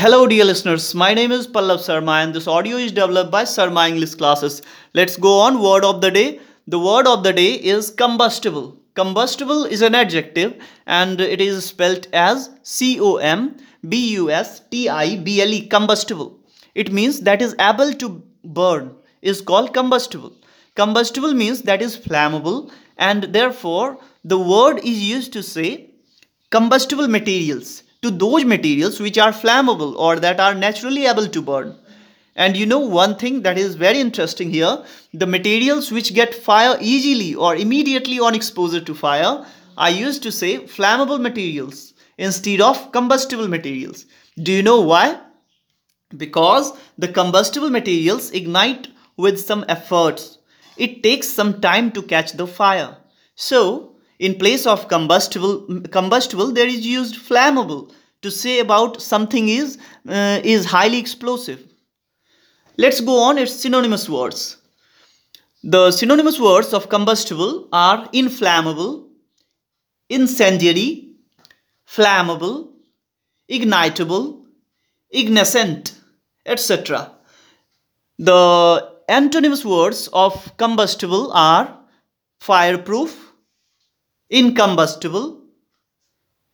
Hello, dear listeners. My name is Pallav Sarma, and this audio is developed by Sarma English Classes. Let's go on. Word of the day. The word of the day is combustible. Combustible is an adjective, and it is spelled as C O M B U S T I B L E. Combustible. It means that is able to burn. Is called combustible. Combustible means that is flammable, and therefore the word is used to say combustible materials to those materials which are flammable or that are naturally able to burn. And you know one thing that is very interesting here the materials which get fire easily or immediately on exposure to fire, I used to say flammable materials instead of combustible materials. Do you know why? Because the combustible materials ignite with some efforts. It takes some time to catch the fire. So, in place of combustible combustible there is used flammable to say about something is uh, is highly explosive. Let's go on its synonymous words. The synonymous words of combustible are inflammable incendiary flammable ignitable ignescent etc the antonyms words of combustible are fireproof incombustible,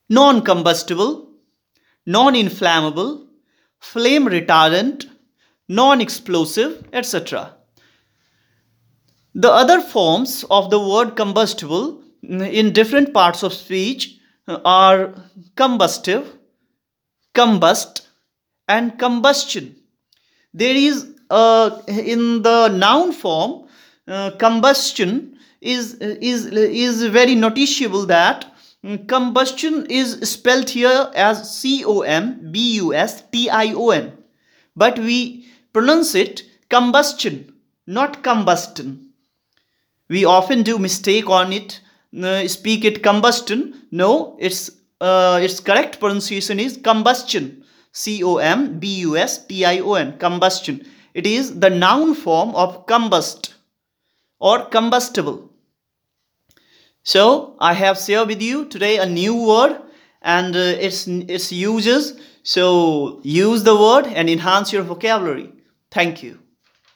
non combustible, non inflammable, flame retardant, non explosive, etc. The other forms of the word combustible in different parts of speech are combustive, combust, and combustion. There is uh, in the noun form uh, combustion is is is very noticeable that combustion is spelled here as C O M B U S T I O N. But we pronounce it combustion not combustion. We often do mistake on it uh, speak it combustion. No it's uh, its correct pronunciation is combustion. C O M B U S T I O N combustion. It is the noun form of combust or combustible. So I have shared with you today a new word and uh, its its uses. So use the word and enhance your vocabulary. Thank you.